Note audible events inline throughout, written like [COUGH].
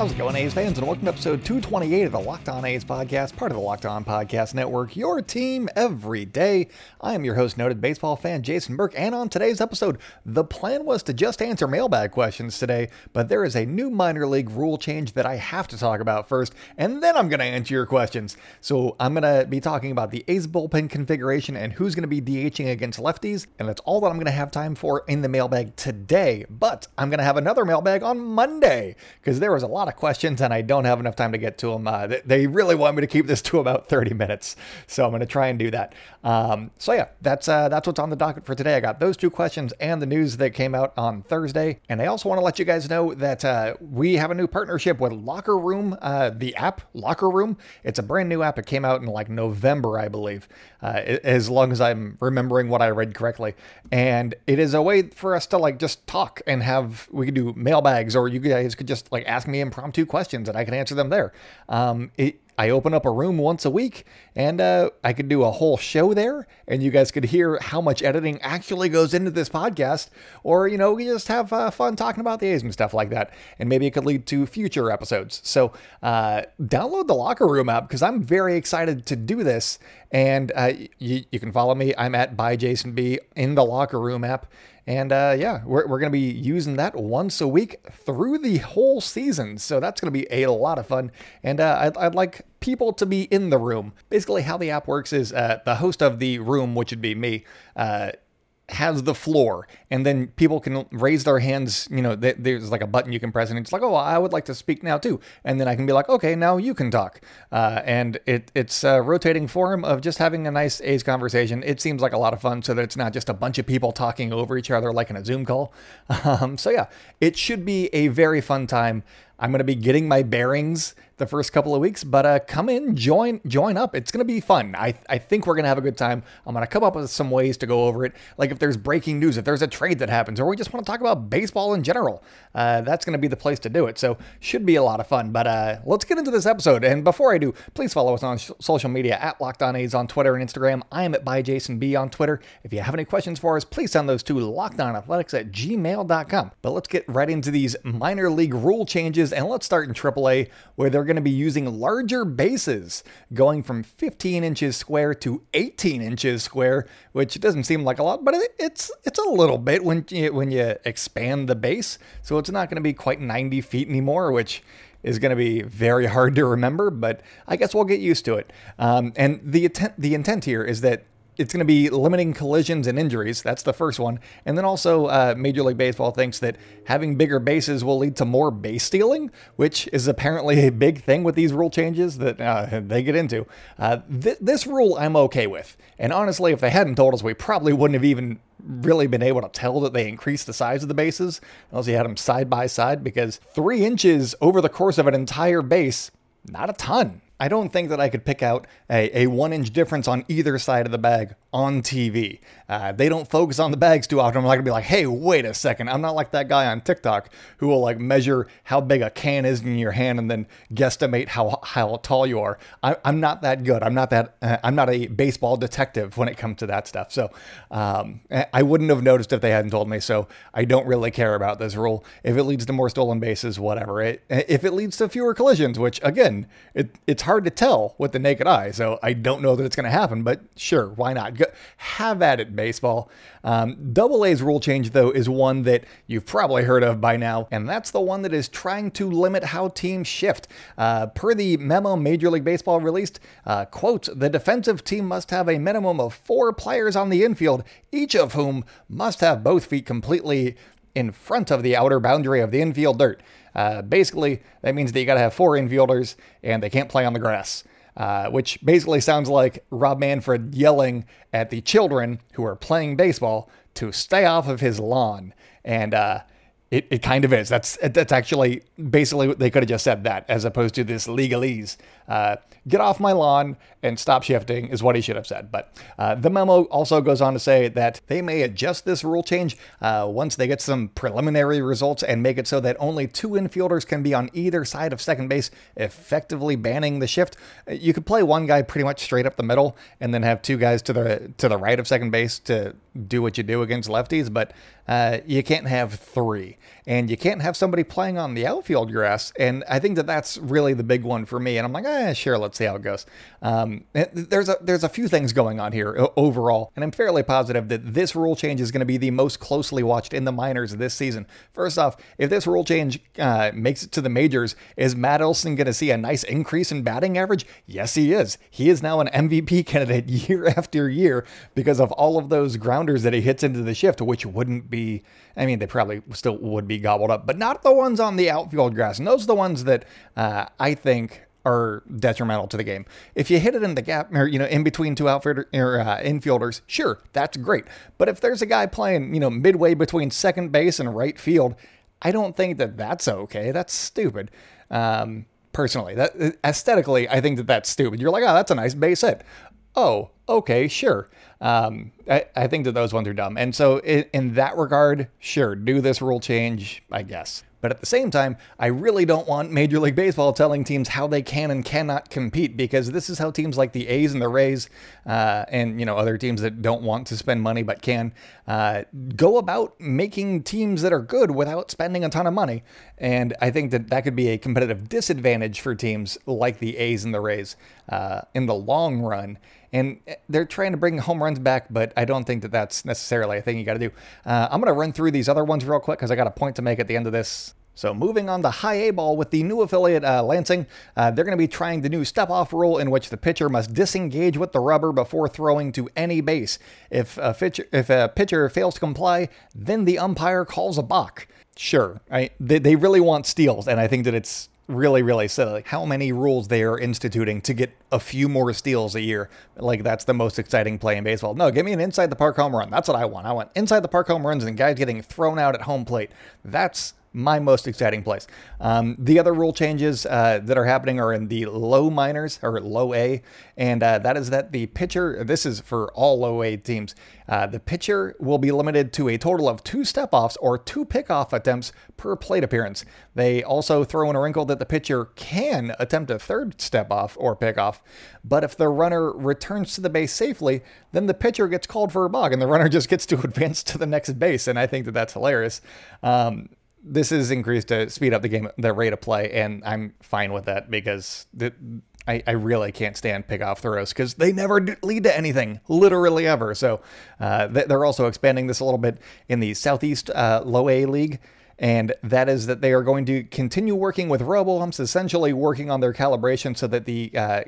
How's it going, A's fans? And welcome to episode 228 of the Locked On A's podcast, part of the Locked On Podcast Network, your team every day. I am your host, noted baseball fan Jason Burke, and on today's episode, the plan was to just answer mailbag questions today, but there is a new minor league rule change that I have to talk about first, and then I'm going to answer your questions. So I'm going to be talking about the A's bullpen configuration and who's going to be DHing against lefties, and that's all that I'm going to have time for in the mailbag today. But I'm going to have another mailbag on Monday because there was a lot of of questions and I don't have enough time to get to them. Uh, they really want me to keep this to about 30 minutes, so I'm going to try and do that. Um, so yeah, that's uh, that's what's on the docket for today. I got those two questions and the news that came out on Thursday, and I also want to let you guys know that uh, we have a new partnership with Locker Room, uh, the app Locker Room. It's a brand new app. It came out in like November, I believe, uh, as long as I'm remembering what I read correctly, and it is a way for us to like just talk and have we could do mailbags or you guys could just like ask me impromptu questions and I can answer them there. Um, it, I open up a room once a week and uh, I could do a whole show there and you guys could hear how much editing actually goes into this podcast. Or, you know, we just have uh, fun talking about the A's and stuff like that. And maybe it could lead to future episodes. So uh, download the Locker Room app because I'm very excited to do this. And uh, you, you can follow me. I'm at by Jason B in the Locker Room app. And uh, yeah, we're, we're going to be using that once a week through the whole season. So that's going to be a lot of fun. And uh, I'd, I'd like people to be in the room. Basically, how the app works is uh, the host of the room, which would be me, uh, has the floor and then people can raise their hands you know there's like a button you can press and it's like oh i would like to speak now too. And then i can be like okay now you can talk. Uh, and it, it's a rotating form of just having a nice a's conversation. It seems like a lot of fun so that it's not just a bunch of people talking over each other like in a zoom call. [LAUGHS] Um, so yeah it should be a very fun time I'm going to be getting my bearings the first couple of weeks, but uh, come in, join, join up. It's going to be fun. I, I think we're going to have a good time. I'm going to come up with some ways to go over it. Like if there's breaking news, if there's a trade that happens, or we just want to talk about baseball in general, uh, that's going to be the place to do it. So should be a lot of fun. But uh, let's get into this episode. And before I do, please follow us on sh- social media at Locked On A's on Twitter and Instagram. I am at by Jason B on Twitter. If you have any questions for us, please send those to lockedonathletics at gmail.com. But let's get right into these minor league rule changes and let's start in AAA, where they're going to be using larger bases, going from 15 inches square to 18 inches square, which doesn't seem like a lot, but it's it's a little bit when you, when you expand the base. So it's not going to be quite 90 feet anymore, which is going to be very hard to remember, but I guess we'll get used to it. Um, and the intent, the intent here is that it's going to be limiting collisions and injuries. That's the first one. And then also, uh, Major League Baseball thinks that having bigger bases will lead to more base stealing, which is apparently a big thing with these rule changes that uh, they get into. Uh, th- this rule I'm okay with. And honestly, if they hadn't told us, we probably wouldn't have even really been able to tell that they increased the size of the bases unless you had them side by side because three inches over the course of an entire base, not a ton. I don't think that I could pick out a, a one inch difference on either side of the bag on TV. Uh, they don't focus on the bags too often. I'm not gonna be like, hey, wait a second. I'm not like that guy on TikTok who will like measure how big a can is in your hand and then guesstimate how how tall you are. I, am not that good. I'm not that. Uh, I'm not a baseball detective when it comes to that stuff. So um, I wouldn't have noticed if they hadn't told me. So I don't really care about this rule. If it leads to more stolen bases, whatever. It, if it leads to fewer collisions, which again, it, it's hard to tell with the naked eye. So I don't know that it's going to happen, but sure, why not? Go, have at it, baseball. Um, Double A's rule change, though, is one that you've probably heard of by now, and that's the one that is trying to limit how teams shift. Uh, per the memo Major League Baseball released, uh, quote, the defensive team must have a minimum of four players on the infield, each of whom must have both feet completely in front of the outer boundary of the infield dirt. Uh, basically, that means that you got to have four infielders and they can't play on the grass. Uh, which basically sounds like Rob Manfred yelling at the children who are playing baseball to stay off of his lawn. And uh, It, it kind of is. That's that's actually basically what they could have just said that as opposed to this legalese. Uh, get off my lawn and stop shifting is what he should have said. But uh, the memo also goes on to say that they may adjust this rule change uh, once they get some preliminary results and make it so that only two infielders can be on either side of second base, effectively banning the shift. You could play one guy pretty much straight up the middle and then have two guys to the to the right of second base to do what you do against lefties, but uh, you can't have three, and you can't have somebody playing on the outfield grass. And I think that that's really the big one for me. And I'm like, eh, sure, let's see how it goes. Um, there's a there's a few things going on here overall, and I'm fairly positive that this rule change is going to be the most closely watched in the minors this season. First off, if this rule change uh, makes it to the majors, is Matt Olson going to see a nice increase in batting average? Yes, he is. He is now an MVP [LAUGHS] candidate year after year because of all of those grounders that he hits into the shift, which wouldn't be I mean, they probably still would be gobbled up, but not the ones on the outfield grass. And those are the ones that uh, I think are detrimental to the game. If you hit it in the gap, or you know, in between two outfielder or uh, infielders, sure, that's great. But if there's a guy playing, you know, midway between second base and right field, I don't think that that's okay. That's stupid. Um, personally, that aesthetically, I think that that's stupid. You're like, oh, that's a nice base hit. Oh, okay, sure. Um, I, I, think that those ones are dumb. And so, in, in that regard, sure, do this rule change, I guess. But at the same time, I really don't want Major League Baseball telling teams how they can and cannot compete because this is how teams like the A's and the Rays uh, and you know other teams that don't want to spend money but can uh, go about making teams that are good without spending a ton of money. And I think that that could be a competitive disadvantage for teams like the A's and the Rays uh, in the long run and they're trying to bring home runs back, but I don't think that that's necessarily a thing you got to do. Uh, I'm going to run through these other ones real quick because I got a point to make at the end of this. So moving on to high A ball with the new affiliate uh, Lansing, uh, they're going to be trying the new step-off rule in which the pitcher must disengage with the rubber before throwing to any base. If a pitcher, if a pitcher fails to comply, then the umpire calls a balk. Sure, I, they, they really want steals, and I think that it's really, really silly how many rules they are instituting to get a few more steals a year. Like that's the most exciting play in baseball. No, give me an inside the park home run. That's what I want. I want inside the park home runs and guys getting thrown out at home plate. That's my most exciting place. Um, the other rule changes uh, that are happening are in the low minors or low A, and uh, that is that the pitcher, this is for all low A teams, uh, the pitcher will be limited to a total of two step offs or two pickoff attempts per plate appearance. They also throw in a wrinkle that the pitcher can attempt a third step off or pickoff, but if the runner returns to the base safely, then the pitcher gets called for a balk and the runner [LAUGHS] just gets to advance to the next base. And I think that that's hilarious. Um, this is increased to speed up the game, the rate of play, and I'm fine with that because the, I, I really can't stand pickoff throws because they never lead to anything, literally ever. So uh, they're also expanding this a little bit in the Southeast uh, Low A League. And that is that they are going to continue working with robo umps, essentially working on their calibration so that the uh,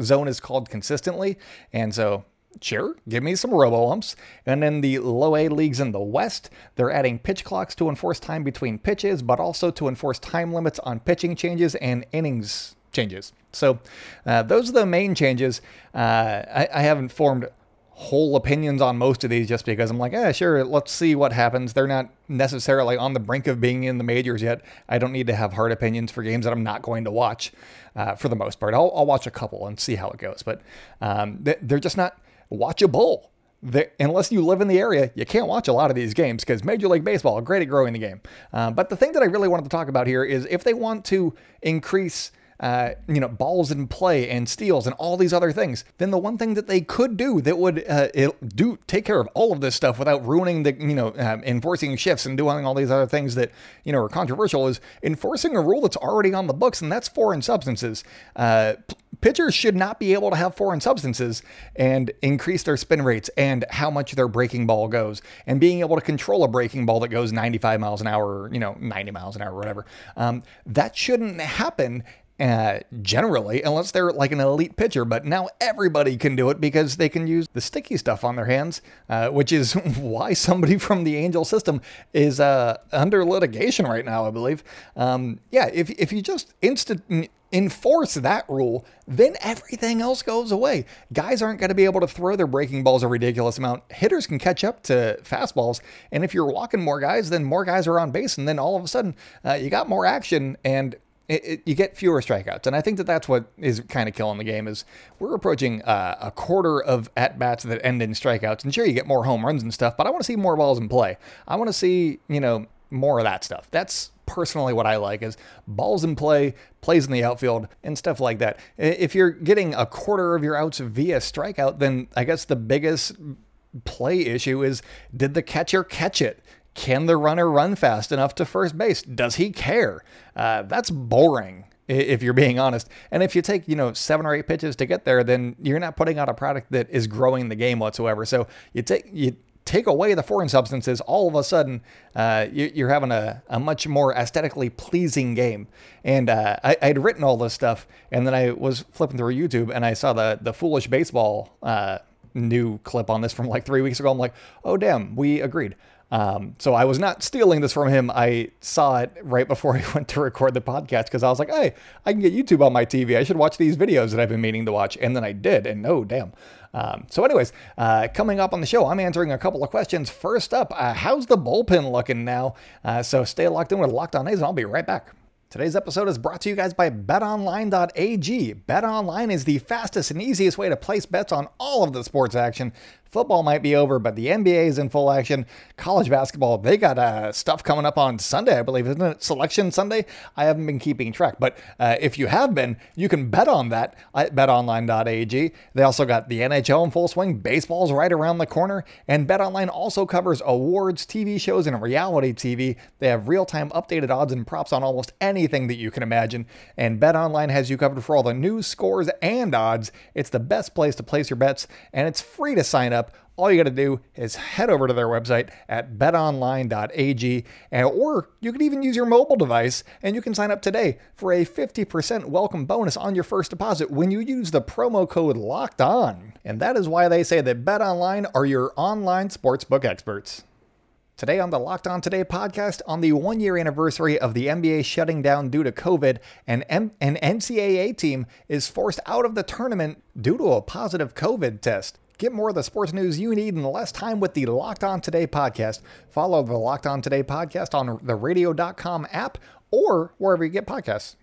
zone is called consistently. And so Sure, give me some robo umps. And in the low A leagues in the West, they're adding pitch clocks to enforce time between pitches, but also to enforce time limits on pitching changes and innings changes. So uh, those are the main changes. Uh, I, I, haven't formed whole opinions on most of these just because I'm like, eh, sure, let's see what happens. They're not necessarily on the brink of being in the majors yet. I don't need to have hard opinions for games that I'm not going to watch uh, for the most part. I'll, I'll, watch a couple and see how it goes, but um, they're just not watchable. The, unless you live in the area, you can't watch a lot of these games because Major League Baseball are great at growing the game. Uh, but the thing that I really wanted to talk about here is if they want to increase uh, you know, balls in play and steals and all these other things, then the one thing that they could do that would uh, do take care of all of this stuff without ruining the, you know, uh, enforcing shifts and doing all these other things that, you know, are controversial is enforcing a rule that's already on the books, and that's foreign substances. Uh, pitchers should not be able to have foreign substances and increase their spin rates and how much their breaking ball goes and being able to control a breaking ball that goes 95 miles an hour or, you know, 90 miles an hour or whatever. Um, that shouldn't happen uh, generally, unless they're like an elite pitcher. But now everybody can do it because they can use the sticky stuff on their hands, uh, which is [LAUGHS] why somebody from the Angel system is uh, under litigation right now, I believe. Um, yeah, if, if you just instant enforce that rule, then everything else goes away. Guys aren't going to be able to throw their breaking balls a ridiculous amount. Hitters can catch up to fastballs. And if you're walking more guys, then more guys are on base. And then all of a sudden, uh, you got more action and it, it, you get fewer strikeouts. And I think that that's what is kind of killing the game is we're approaching uh, a quarter of at-bats that end in strikeouts. And sure, you get more home runs and stuff, but I want to see more balls in play. I want to see, you know, more of that stuff. That's personally what I like is balls in play, plays in the outfield, and stuff like that. If you're getting a quarter of your outs via strikeout, then I guess the biggest play issue is did the catcher catch it? Can the runner run fast enough to first base? Does he care? Uh, that's boring if you're being honest. And if you take, you know, seven or eight pitches to get there, then you're not putting out a product that is growing the game whatsoever. So you take you take away the foreign substances, all of a sudden uh, you, are having a, a, much more aesthetically pleasing game. And uh, I, would written all this stuff, and then I was flipping through YouTube, and I saw the the foolish baseball uh, new clip on this from like three weeks ago. I'm like, oh damn, we agreed. Um, so I was not stealing this from him. I saw it right before [LAUGHS] he went to record the podcast because I was like, hey, I can get YouTube on my TV. I should watch these videos that I've been meaning to watch. And then I did. And oh, damn. Um, so, anyways, uh, coming up on the show, I'm answering a couple of questions. First up, uh, how's the bullpen looking now? Uh, so stay locked in with Locked On A's, and I'll be right back. Today's episode is brought to you guys by betonline.ag. BetOnline is the fastest and easiest way to place bets on all of the sports action Football might be over, but the NBA is in full action. College basketball, they got uh, stuff coming up on Sunday, I believe, isn't it? Selection Sunday? I haven't been keeping track, but uh, if you have been, you can bet on that at betonline.ag. They also got the NHL in full swing. Baseball's right around the corner. And BetOnline also covers awards, TV shows, and reality TV. They have real time updated odds and props on almost anything that you can imagine. And BetOnline has you covered for all the news, scores, and odds. It's the best place to place your bets, and it's free to sign up up, all you got to do is head over to their website at betonline.ag, or you can even use your mobile device and you can sign up today for a 50% welcome bonus on your first deposit when you use the promo code LOCKED ON. And that is why they say that BetOnline are your online sportsbook experts. Today on the Locked On Today podcast, on the one year anniversary of the NBA shutting down due to COVID, an, M- an NCAA team is forced out of the tournament due to a positive COVID test. Get more of the sports news you need in less time with the Locked On Today podcast. Follow the Locked On Today podcast on the radio.com app or wherever you get podcasts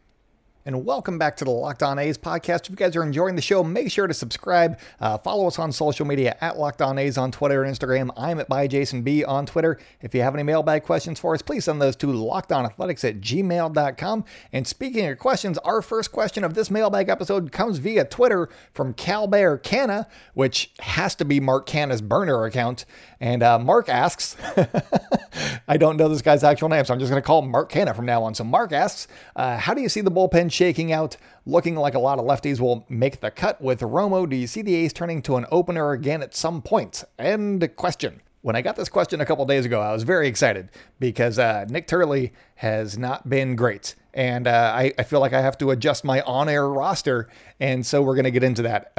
and welcome back to the Locked On A's podcast. If you guys are enjoying the show, make sure to subscribe. Uh, follow us on social media at Locked On A's on Twitter and Instagram. I'm at by Jason B on Twitter. If you have any mailbag questions for us, please send those to lockedonathletics at gmail.com. And speaking of questions, our first question of this mailbag episode comes via Twitter from Cal Bear Canha, which has to be Mark Canha's burner account. And uh, Mark asks, [LAUGHS] I don't know this guy's actual name, so I'm just going to call him Mark Canha from now on. So Mark asks, uh, how do you see the bullpen shaking out? Looking like a lot of lefties will make the cut with Romo. Do you see the A's turning to an opener again at some point? End question. When I got this question a couple days ago, I was very excited because uh, Nik Turley has not been great. And uh, I, I, feel like I have to adjust my on air roster. And so we're going to get into that.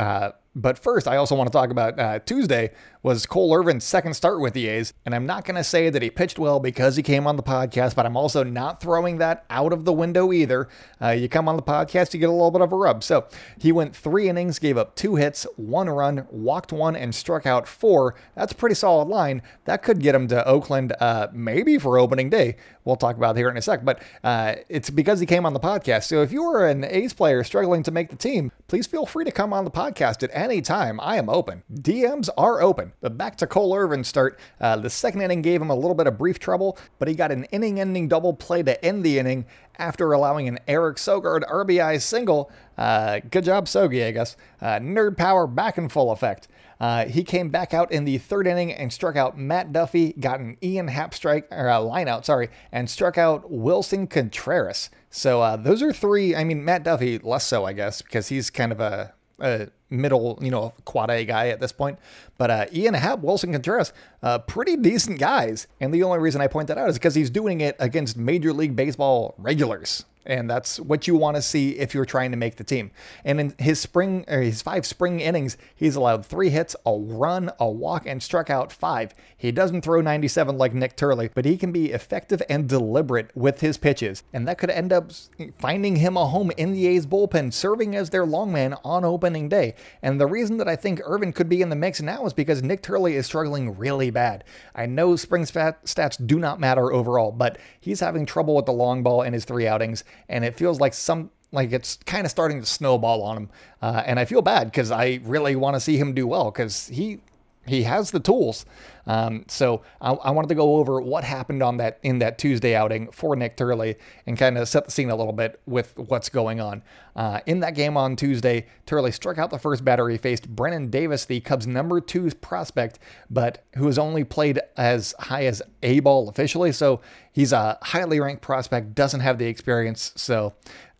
But first, I also want to talk about uh, Tuesday was Cole Irvin's second start with the A's. And I'm not going to say that he pitched well because he came on the podcast, but I'm also not throwing that out of the window either. Uh, you come on the podcast, you get a little bit of a rub. So he went three innings, gave up two hits, one run, walked one, and struck out four. That's a pretty solid line. That could get him to Oakland uh, maybe for opening day. We'll talk about here in a sec. But uh, it's because he came on the podcast. So if you are an A's player struggling to make the team, please feel free to come on the podcast at any time. I am open. DMs are open. But back to Cole Irvin start. Uh, the second inning gave him a little bit of brief trouble, but he got an inning ending double play to end the inning after allowing an Eric Sogard RBI single. Uh, good job, Sogi, I guess. Uh, nerd power back in full effect. Uh, he came back out in the third inning and struck out Matt Duffy, got an Ian Happ strike, or a line out, sorry, and struck out Willson Contreras. So uh, those are three. I mean, Matt Duffy less so, I guess, because he's kind of a, a middle, you know, quad A guy at this point. But uh, Ian Happ, Willson Contreras, uh, pretty decent guys. And the only reason I point that out is because he's doing it against Major League Baseball regulars. and that's what you want to see if you're trying to make the team. And in his spring or his five spring innings, he's allowed three hits, a run, a walk, and struck out five. He doesn't throw 97 like Nik Turley, but he can be effective and deliberate with his pitches, and that could end up finding him a home in the A's bullpen, serving as their long man on opening day. And the reason that I think Irvin could be in the mix now is because Nik Turley is struggling really bad. I know spring stats do not matter overall, but he's having trouble with the long ball in his three outings and it feels like some like it's kind of starting to snowball on him. Uh, and I feel bad because I really want to see him do well because he he has the tools. Um, so I, I, wanted to go over what happened on that in that Tuesday outing for Nik Turley and kind of set the scene a little bit with what's going on. Uh, in that game on Tuesday, Turley struck out the first batter. He faced Brennen Davis, the Cubs' number two prospect, but who has only played as high as A ball officially. So he's a highly ranked prospect, doesn't have the experience. So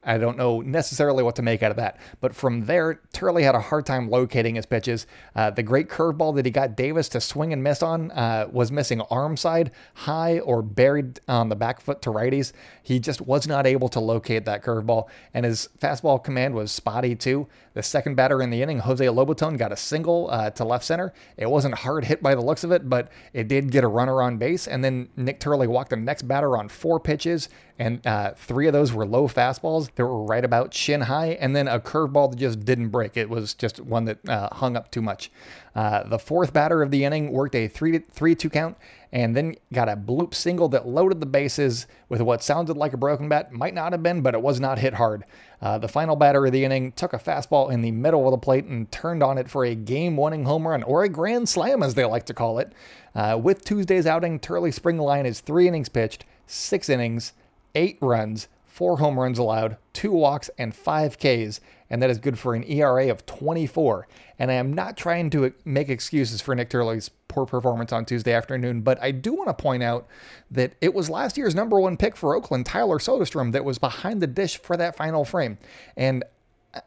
I don't know necessarily what to make out of that. But from there, Turley had a hard time locating his pitches. Uh, the great curveball that he got Davis to swing and miss on uh, was missing arm side, high, or buried on the back foot to righties. He just was not able to locate that curveball, and his fastball command was spotty too. The second batter in the inning, Jose Lobaton, got a single uh, to left center. It wasn't hard hit by the looks of it, but it did get a runner on base. And then Nik Turley walked the next batter on four pitches, and uh, three of those were low fastballs that were right about shin high, and then a curveball that just didn't break. It was just one that uh, hung up too much. Uh, the fourth batter of the inning worked a 3 3 2 count and then got a bloop single that loaded the bases with what sounded like a broken bat. Might not have been, but it was not hit hard. Uh, the final batter of the inning took a fastball in the middle of the plate and turned on it for a game winning home run, or a grand slam as they like to call it. Uh, with Tuesday's outing, Turley Spring Line is three innings pitched, six innings, eight runs, four home runs allowed, two walks, and five Ks, and that is good for an ERA of 24. And I am not trying to make excuses for Nik Turley's poor performance on Tuesday afternoon, but I do want to point out that it was last year's number one pick for Oakland, Tyler Soderstrom, that was behind the dish for that final frame. And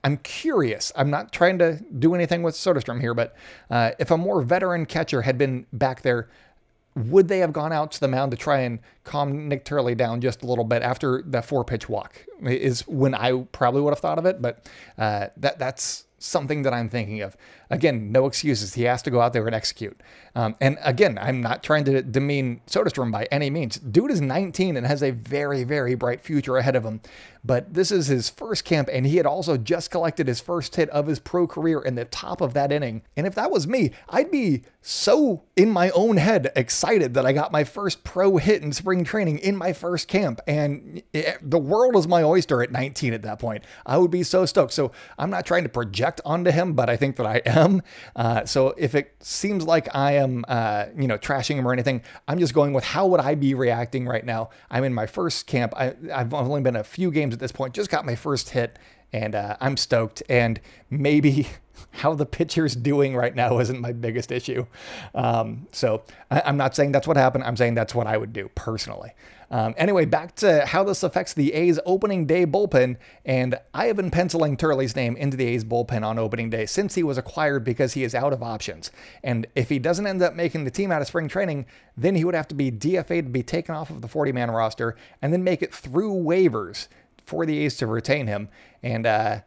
I'm curious. I'm not trying to do anything with Soderstrom here, but uh, if a more veteran catcher had been back there, would they have gone out to the mound to try and calm Nik Turley down just a little bit after that four pitch walk? Is when I probably would have thought of it, but uh, that that's something that I'm thinking of. Again, no excuses. He has to go out there and execute. Um, and again, I'm not trying to demean Soderstrom by any means. Dude is 19 and has a very, very bright future ahead of him. But this is his first camp, and he had also just collected his first hit of his pro career in the top of that inning. And if that was me, I'd be so in my own head excited that I got my first pro hit in spring training in my first camp. And it, the world is my oyster at 19 at that point. I would be so stoked. So I'm not trying to project onto him, but I think that I am. Uh, so if it seems like I am, uh, you know, trashing him or anything, I'm just going with how would I be reacting right now? I'm in my first camp. I, I've only been a few games at this point, just got my first hit, and uh, I'm stoked. And maybe [LAUGHS] how the pitcher's doing right now isn't my biggest issue. Um, so I, am not saying that's what happened. I'm saying that's what I would do personally. Um, anyway, back to how this affects the A's opening day bullpen. And I have been penciling Turley's name into the A's bullpen on opening day since he was acquired because he is out of options. And if he doesn't end up making the team out of spring training, then he would have to be DFA'd to be taken off of the 40 man roster and then make it through waivers for the A's to retain him. And uh,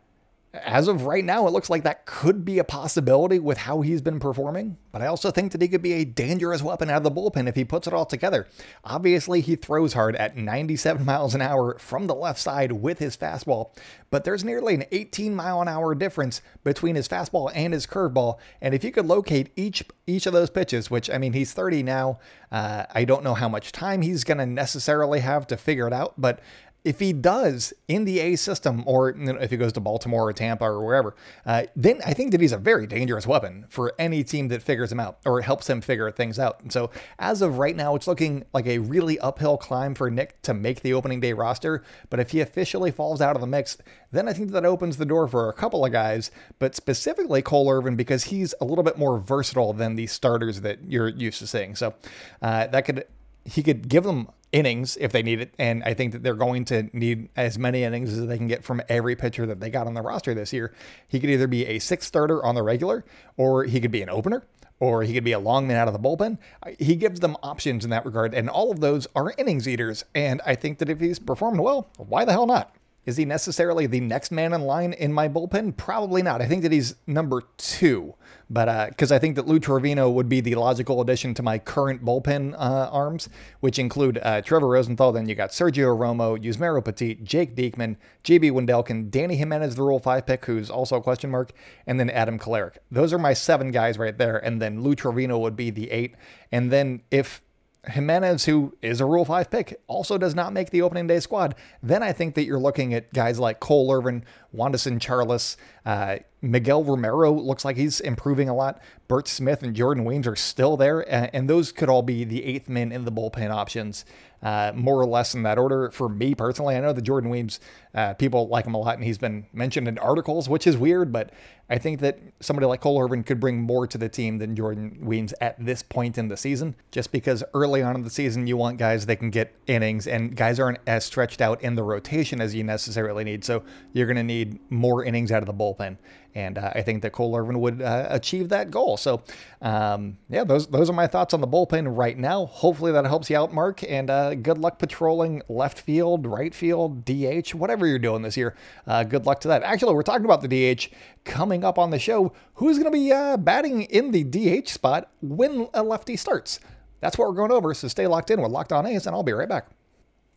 as of right now, it looks like that could be a possibility with how he's been performing. But I also think that he could be a dangerous weapon out of the bullpen if he puts it all together. Obviously, he throws hard at 97 miles an hour from the left side with his fastball, but there's nearly an 18 mile an hour difference between his fastball and his curveball. And if you could locate each each of those pitches, which I mean he's 30 now, uh, I don't know how much time he's going to necessarily have to figure it out, but if he does in the A system, or if he goes to Baltimore or Tampa or wherever, uh, then I think that he's a very dangerous weapon for any team that figures him out or helps him figure things out. And so, as of right now, it's looking like a really uphill climb for Nik to make the opening day roster. But if he officially falls out of the mix, then I think that opens the door for a couple of guys, but specifically Cole Irvin because he's a little bit more versatile than the starters that you're used to seeing. So uh, that could he could give them innings if they need it. And I think that they're going to need as many innings as they can get from every pitcher that they got on the roster this year. He could either be a sixth starter on the regular, or he could be an opener, or he could be a long man out of the bullpen. He gives them options in that regard, and all of those are innings eaters. And I think that if he's performed well, why the hell not? Is he necessarily the next man in line in my bullpen? Probably not. I think that he's number two, but because uh, I think that Lou Trivino would be the logical addition to my current bullpen uh, arms, which include uh, Trevor Rosenthal. Then you got Sergio Romo, Yusmeiro Petit, Jake Diekman, JB Wendelken, Dany Jimenez, the Rule Five pick, who's also a question mark, and then Adam Kolarek. Those are my seven guys right there, and then Lou Trivino would be the eight. And then if Jimenez, who is a Rule 5 pick, also does not make the opening day squad, then I think that you're looking at guys like Cole Irvin, Wandisson Charles, uh, Miguel Romero. Looks like he's improving a lot. Burch Smith and Jordan Weems are still there, and those could all be the eighth men in the bullpen options uh, more or less in that order. For me personally, I know that Jordan Weems, uh, people like him a lot, and he's been mentioned in articles, which is weird, but I think that somebody like Cole Irvin could bring more to the team than Jordan Weems at this point in the season, just because early on in the season, you want guys that can get innings, and guys aren't as stretched out in the rotation as you necessarily need. So you're going to need more innings out of the bullpen. And uh, I think that Cole Irvin would uh, achieve that goal. So, um, yeah, those those are my thoughts on the bullpen right now. Hopefully that helps you out, Mark. And uh, good luck patrolling left field, right field, DH, whatever you're doing this year. Uh, good luck to that. Actually, we're talking about the DH coming up on the show. Who's going to be uh, batting in the DH spot when a lefty starts? That's what we're going over. So stay locked in with Locked On A's, and I'll be right back.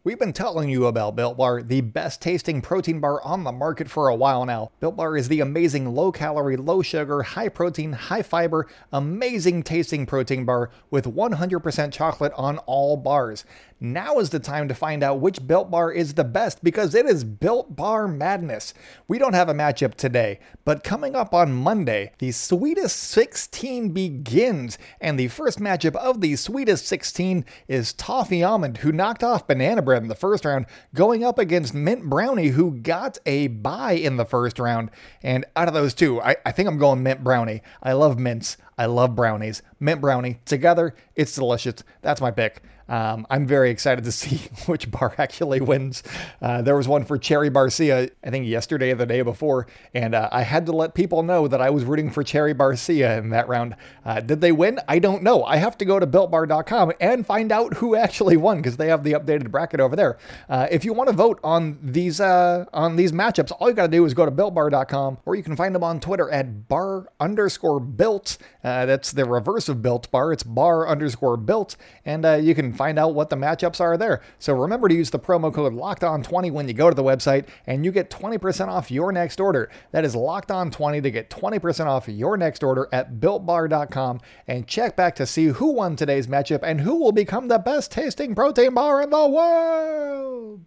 We've been telling you about Built Bar, the best tasting protein bar on the market for a while now. Built Bar is the amazing low calorie, low sugar, high protein, high fiber, amazing tasting protein bar with 100% chocolate on all bars. Now is the time to find out which Built Bar is the best because it is Built Bar Madness. We don't have a matchup today, but coming up on Monday, the Sweetest 16 begins, and the first matchup of the Sweetest 16 is Toffee Almond, who knocked off Banana Bread in the first round, going up against Mint Brownie, who got a bye in the first round. And out of those two, I, I think I'm going Mint Brownie. I love mints. I love brownies. Mint brownie. Together, it's delicious. That's my pick. Um, I'm very excited to [LAUGHS] see which bar actually wins. Uh, there was one for Cherry Barcia, I think yesterday or the day before, and uh, I had to let people know that I was rooting for Cherry Barcia in that round. Uh, did they win? I don't know. I have to go to builtbar.com and find out who actually won because they have the updated bracket over there. Uh, if you want to vote on these uh, on these matchups, all you got to do is go to builtbar.com, or you can find them on Twitter at bar underscore built. Uh, that's the reverse of built bar. It's bar underscore built, and you can find out what the matchups are there. So remember to use the promo code Locked On 20 when you go to the website, and you get 20% off your next order. That is Locked On 20 to get 20% off your next order at BuiltBar.com, and check back to see who won today's matchup and who will become the best tasting protein bar in the world.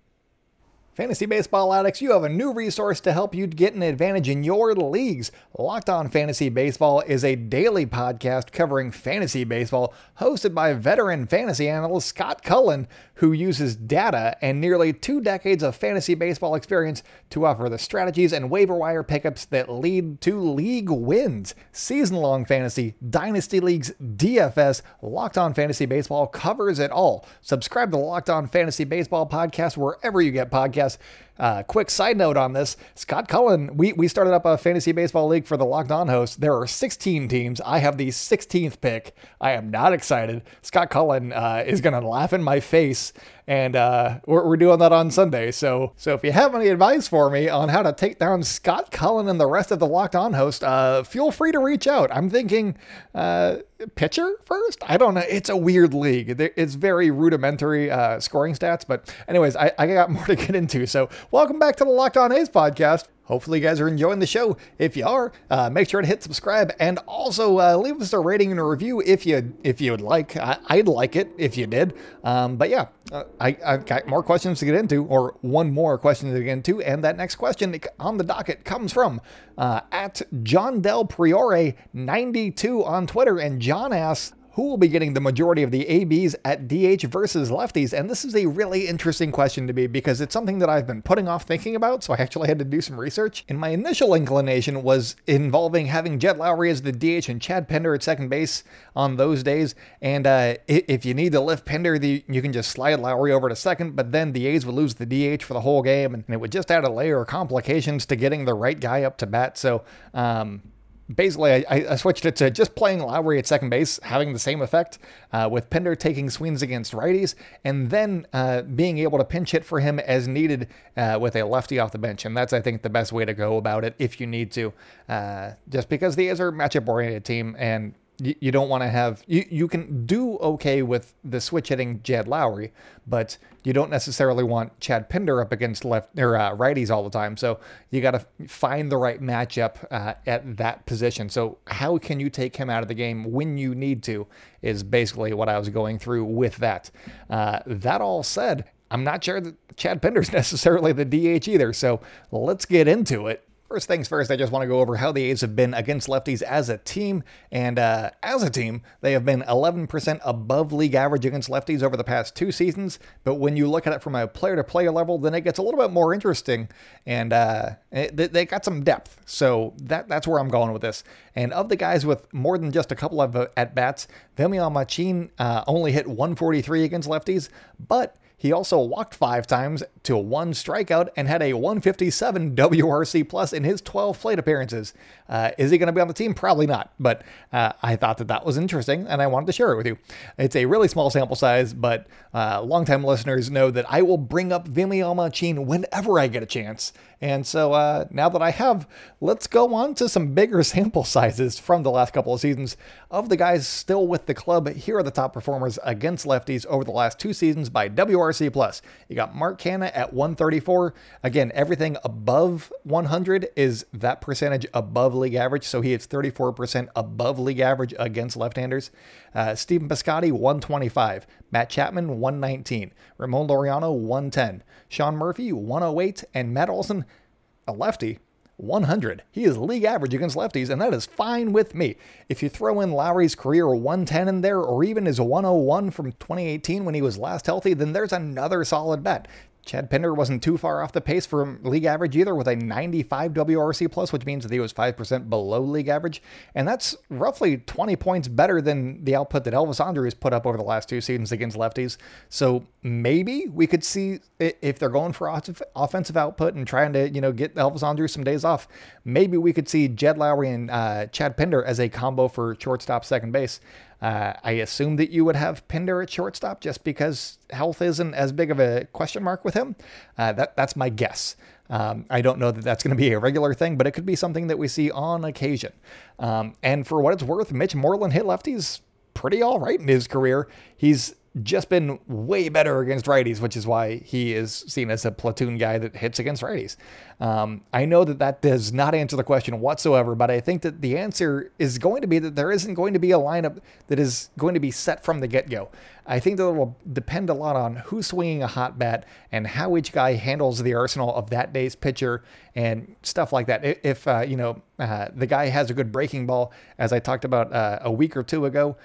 Fantasy Baseball Addicts, you have a new resource to help you get an advantage in your leagues. Locked On Fantasy Baseball is a daily podcast covering fantasy baseball, hosted by veteran fantasy analyst Scott Cullen, who uses data and nearly two decades of fantasy baseball experience to offer the strategies and waiver wire pickups that lead to league wins. Season long fantasy, dynasty leagues, DFS, Locked On Fantasy Baseball covers it all. Subscribe to Locked On Fantasy Baseball podcast wherever you get podcasts podcast. Uh, quick side note on this Scott Cullen, we, we started up a fantasy baseball league for the Locked On host. There are 16 teams. I have the 16th pick. I am not excited. Scott Cullen uh, is going to laugh in my face and uh, we're, we're, doing that on Sunday. So, so if you have any advice for me on how to take down Scott Cullen and the rest of the Locked On host, uh, feel free to reach out. I'm thinking uh, pitcher first. I don't know. It's a weird league. It's very rudimentary uh, scoring stats, but anyways, I, I got [LAUGHS] more to get into. So, welcome back to the Locked On A's podcast. Hopefully, you guys are enjoying the show. If you are, uh, make sure to hit subscribe and also uh, leave us a rating and a review if you if you would like. I, would like it if you did. Um, but yeah, uh, I, I've got more questions to get into, or one more question to get into, and that next question on the docket comes from uh, at John Del Priore 92 on Twitter, and John asks, who will be getting the majority of the ABs at DH versus lefties? And this is a really interesting question to me because it's something that I've been putting off thinking about, so I actually had to do some research. And my initial inclination was involving having Jed Lowrie as the DH and Chad Pinder at second base on those days. And uh, if you need to lift Pinder, the, you can just slide Lowrie over to second, but then the A's would lose the DH for the whole game, and it would just add a layer of complications to getting the right guy up to bat. So, um, basically, I, I, switched it to just playing Lowrie at second base, having the same effect, uh, with Pinder taking swings against righties, and then uh, being able to pinch hit for him as needed uh, with a lefty off the bench. And that's, I think, the best way to go about it if you need to, uh, just because the A's are matchup oriented team and you, you don't want to have you, you can do okay with the switch hitting Jed Lowrie, but you don't necessarily want Chad Pinder up against left or uh, righties all the time. So you got to find the right matchup uh, at that position. So how can you take him out of the game when you need to? Is basically what I was going through with that. Uh, that all said, I'm not sure that Chad Pinder's [LAUGHS] necessarily the DH either. So let's get into it. First things first, I just want to go over how the A's have been against lefties as a team. And uh, as a team, they have been 11% above league average against lefties over the past two seasons. But when you look at it from a player to player level, then it gets a little bit more interesting. And uh, it, they got some depth. So that, that's where I'm going with this. And of the guys with more than just a couple of uh, at bats, Vimael Machin uh, only hit 143 against lefties, but he also walked five times to one strikeout and had a 157 WRC plus in his 12 plate appearances. Uh, is he going to be on the team? Probably not, but uh, I thought that that was interesting and I wanted to share it with you. It's a really small sample size, but uh, longtime listeners know that I will bring up Vimael Machin whenever I get a chance. And so uh, now that I have, let's go on to some bigger [LAUGHS] sample sizes from the last couple of seasons. Of the guys still with the club, here are the top performers against lefties over the last two seasons by WRC plus. You got Mark Canha at 134. Again, everything above 100 is that percentage above league average. So he is 34% above league average against left-handers. Uh, Stephen Piscotty 125. Matt Chapman 119. Ramon Laureano 110. Sean Murphy 108. And Matt Olson a lefty, 100. He is league average against lefties, and that is fine with me. If you throw in Lowrie's career 110 in there, or even his 101 from 2018 when he was last healthy, then there's another solid bet. Chad Pinder wasn't too far off the pace from league average either with a 95 WRC plus, which means that he was 5% below league average. And that's roughly 20 points better than the output that Elvis Andrus put up over the last two seasons against lefties. So maybe we could see if they're going for offensive output and trying to, you know, get Elvis Andrus some days off, maybe we could see Jed Lowrie and uh, Chad Pinder as a combo for shortstop second base. Uh, I assume that you would have Pinder at shortstop just because health isn't as big of a question mark with him. Uh, that that's my guess. Um, I don't know that that's going to be a regular thing, but it could be something that we see on occasion. Um, and for what it's worth, Mitch Moreland hit lefties pretty all right in his career. He's just been way better against righties, which is why he is seen as a platoon guy that hits against righties. Um, I know that that does not answer the question whatsoever, but I think that the answer is going to be that there isn't going to be a lineup that is going to be set from the get go. I think that it will depend a lot on who's swinging a hot bat and how each guy handles the arsenal of that day's pitcher and stuff like that. If, uh, you know, uh, the guy has a good breaking ball, as I talked about uh, a week or two ago,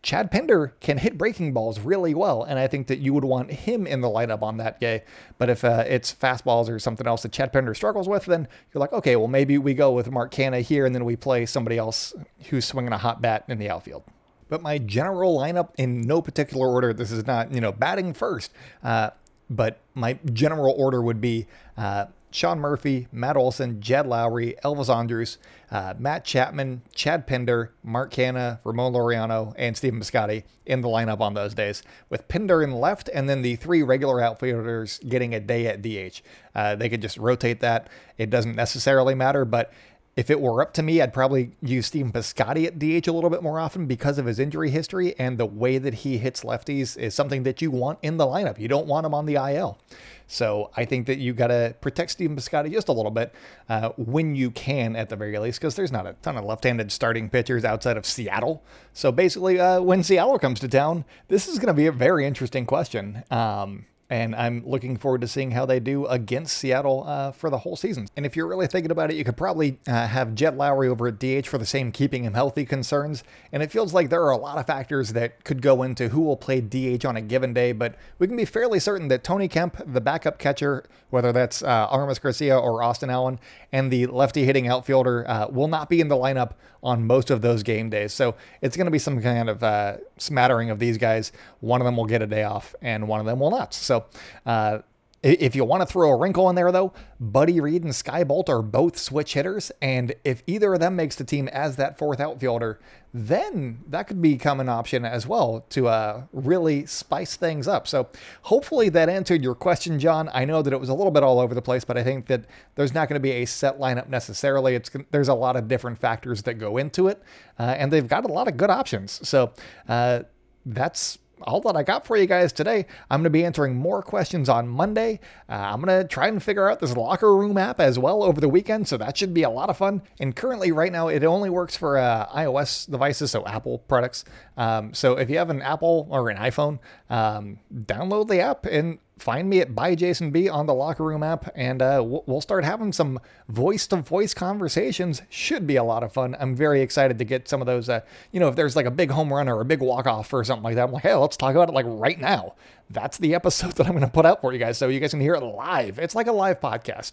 Chad Pinder can hit breaking balls really well, and I think that you would want him in the lineup on that day. But if uh, it's fastballs or something else that Chad Pinder struggles with, then you're like, okay, well, maybe we go with Mark Canha here, and then we play somebody else who's swinging a hot bat in the outfield. But my general lineup, in no particular order, this is not, you know, batting first, uh, but my general order would be uh, Sean Murphy, Matt Olson, Jed Lowrie, Elvis Andrus, uh, Matt Chapman, Chad Pinder, Mark Canha, Ramon Laureano, and Stephen Piscotty in the lineup on those days, with Pinder in left and then the three regular outfielders getting a day at DH. Uh, they could just rotate that. It doesn't necessarily matter, but if it were up to me, I'd probably use Stephen Piscotty at DH a little bit more often because of his injury history and the way that he hits lefties is something that you want in the lineup. You don't want him on the IL. So I think that you got to protect Stephen Piscotty just a little bit uh, when you can, at the very least, because there's not a ton of left-handed starting pitchers outside of Seattle. So basically, uh, when Seattle comes to town, this is going to be a very interesting question. Um, and I'm looking forward to seeing how they do against Seattle uh, for the whole season. And if you're really thinking about it, you could probably uh, have Jed Lowrie over at DH for the same keeping him healthy concerns. And it feels like there are a lot of factors that could go into who will play DH on a given day, but we can be fairly certain that Tony Kemp, the backup catcher, whether that's uh, Aramis Garcia or Austin Allen, and the lefty hitting outfielder uh, will not be in the lineup on most of those game days. So it's going to be some kind of uh, smattering of these guys. One of them will get a day off, and one of them will not. So uh, If you want to throw a wrinkle in there, though, Buddy Reed and Skye Bolt are both switch hitters. And if either of them makes the team as that fourth outfielder, then that could become an option as well to uh, really spice things up. So hopefully that answered your question, John. I know that it was a little bit all over the place, but I think that there's not going to be a set lineup necessarily. It's There's a lot of different factors that go into it, uh, and they've got a lot of good options. So uh, that's all that I got for you guys today. I'm going to be answering more questions on Monday. Uh, I'm going to try and figure out this locker room app as well over the weekend, so that should be a lot of fun. And currently, right now, it only works for uh, iOS devices, so Apple products. Um, so if you have an Apple or an iPhone, um, download the app and find me at by Jason B on the locker room app, and uh, we'll start having some voice to voice conversations. Should be a lot of fun. I'm very excited to get some of those. Uh, you know, if there's like a big home run or a big walk off or something like that, I'm like, hey, let's talk about it like right now that's the episode [LAUGHS] that I'm going to put out for you guys. So you guys can hear it live. It's like a live podcast,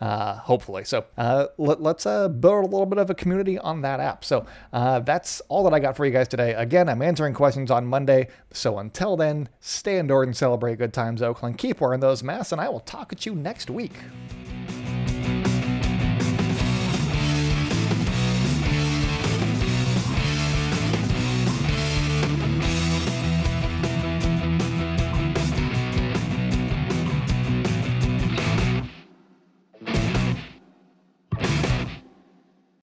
uh, hopefully. So uh, let, us uh, build a little bit of a community on that app. So uh, that's all that I got for you guys today. Again, I'm answering questions on Monday. So until then, stay indoors and celebrate good times, Oakland. Keep wearing those masks, and I will talk at you next week.